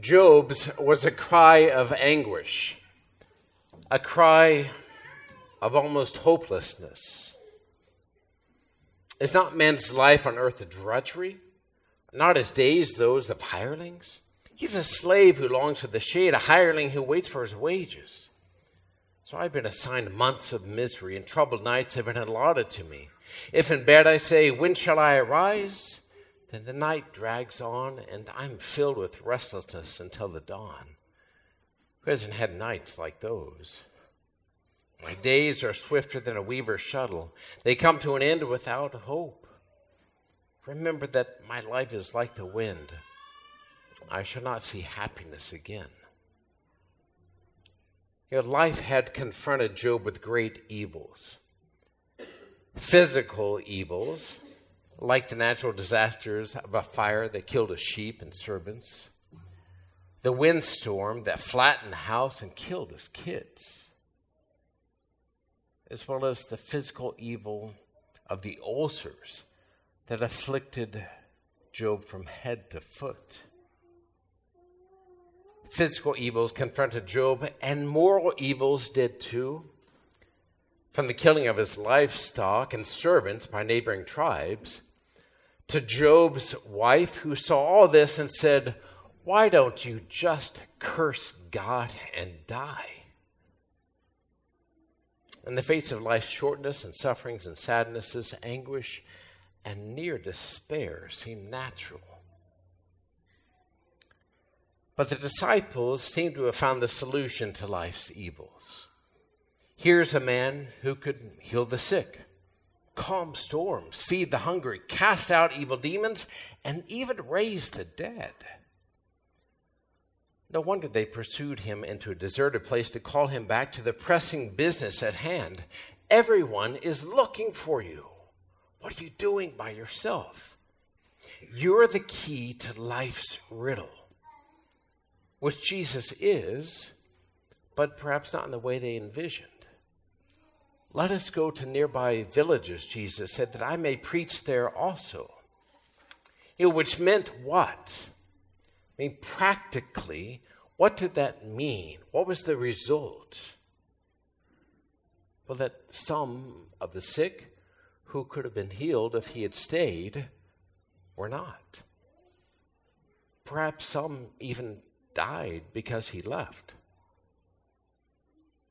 Job's was a cry of anguish, a cry of almost hopelessness. Is not man's life on earth a drudgery? Not his days those of hirelings? He's a slave who longs for the shade, a hireling who waits for his wages. So I've been assigned months of misery, and troubled nights have been allotted to me. If in bed I say, When shall I arise? Then the night drags on, and I'm filled with restlessness until the dawn. Who hasn't had nights like those? My days are swifter than a weaver's shuttle. They come to an end without hope. Remember that my life is like the wind. I shall not see happiness again. You know, life had confronted Job with great evils. Physical evils, like the natural disasters of a fire that killed his sheep and servants, the windstorm that flattened the house and killed his kids, as well as the physical evil of the ulcers that afflicted Job from head to foot. Physical evils confronted Job, and moral evils did too. From the killing of his livestock and servants by neighboring tribes to Job's wife, who saw all this and said, Why don't you just curse God and die? In the face of life's shortness and sufferings and sadnesses, anguish and near despair seem natural. But the disciples seem to have found the solution to life's evils. Here's a man who could heal the sick calm storms, feed the hungry, cast out evil demons, and even raise the dead. No wonder they pursued him into a deserted place to call him back to the pressing business at hand. Everyone is looking for you. What are you doing by yourself? You're the key to life's riddle, which Jesus is, but perhaps not in the way they envisioned. Let us go to nearby villages, Jesus said, that I may preach there also. You know, which meant what? I mean, practically, what did that mean? What was the result? Well, that some of the sick who could have been healed if he had stayed were not. Perhaps some even died because he left.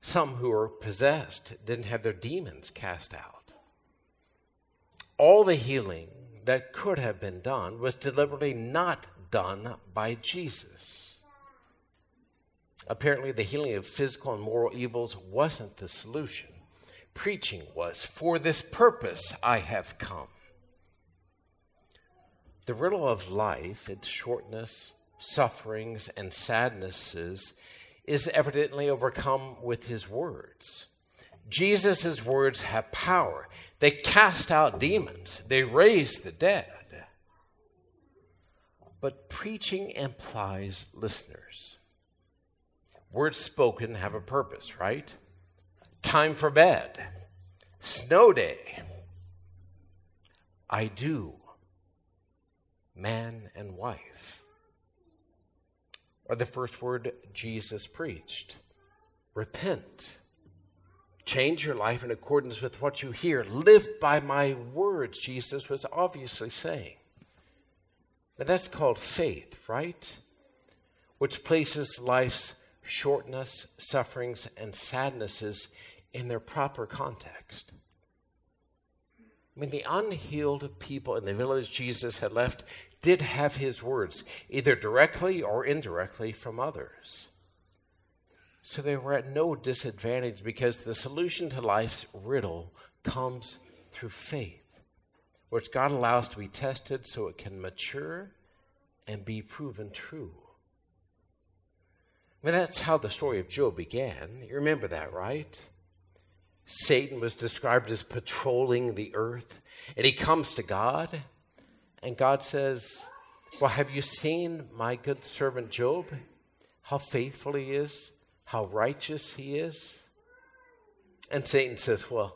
Some who were possessed didn't have their demons cast out. All the healing that could have been done was deliberately not done by Jesus. Apparently, the healing of physical and moral evils wasn't the solution. Preaching was, For this purpose I have come. The riddle of life, its shortness, sufferings, and sadnesses, is evidently overcome with his words. Jesus' words have power. They cast out demons, they raise the dead. But preaching implies listeners. Words spoken have a purpose, right? Time for bed, snow day, I do, man and wife or the first word Jesus preached repent. Change your life in accordance with what you hear. Live by my words, Jesus was obviously saying. And that's called faith, right? Which places life's shortness, sufferings, and sadnesses in their proper context. I mean, the unhealed people in the village Jesus had left did have his words, either directly or indirectly from others. So they were at no disadvantage because the solution to life's riddle comes through faith, which God allows to be tested so it can mature and be proven true. I mean, that's how the story of Job began. You remember that, right? Satan was described as patrolling the earth, and he comes to God and God says, Well, have you seen my good servant Job? How faithful he is, how righteous he is? And Satan says, Well,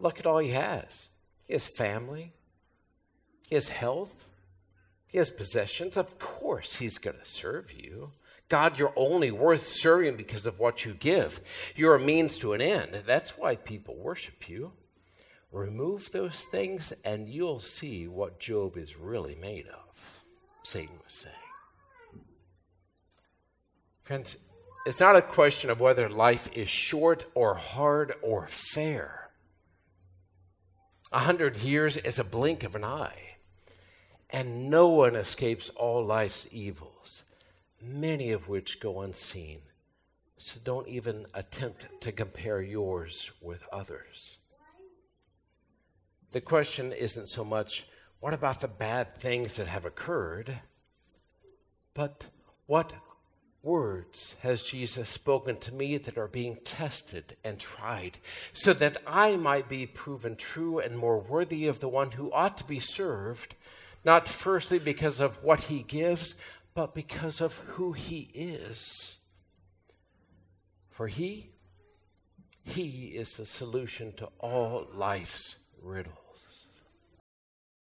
look at all he has. He has family, he has health, He has possessions. Of course, he's going to serve you. God, you're only worth serving because of what you give. You're a means to an end. That's why people worship you. Remove those things, and you'll see what Job is really made of, Satan was saying. Friends, it's not a question of whether life is short or hard or fair. A hundred years is a blink of an eye, and no one escapes all life's evils, many of which go unseen. So don't even attempt to compare yours with others. The question isn't so much, what about the bad things that have occurred? But what words has Jesus spoken to me that are being tested and tried, so that I might be proven true and more worthy of the one who ought to be served, not firstly because of what he gives, but because of who he is. For he, he is the solution to all life's riddles.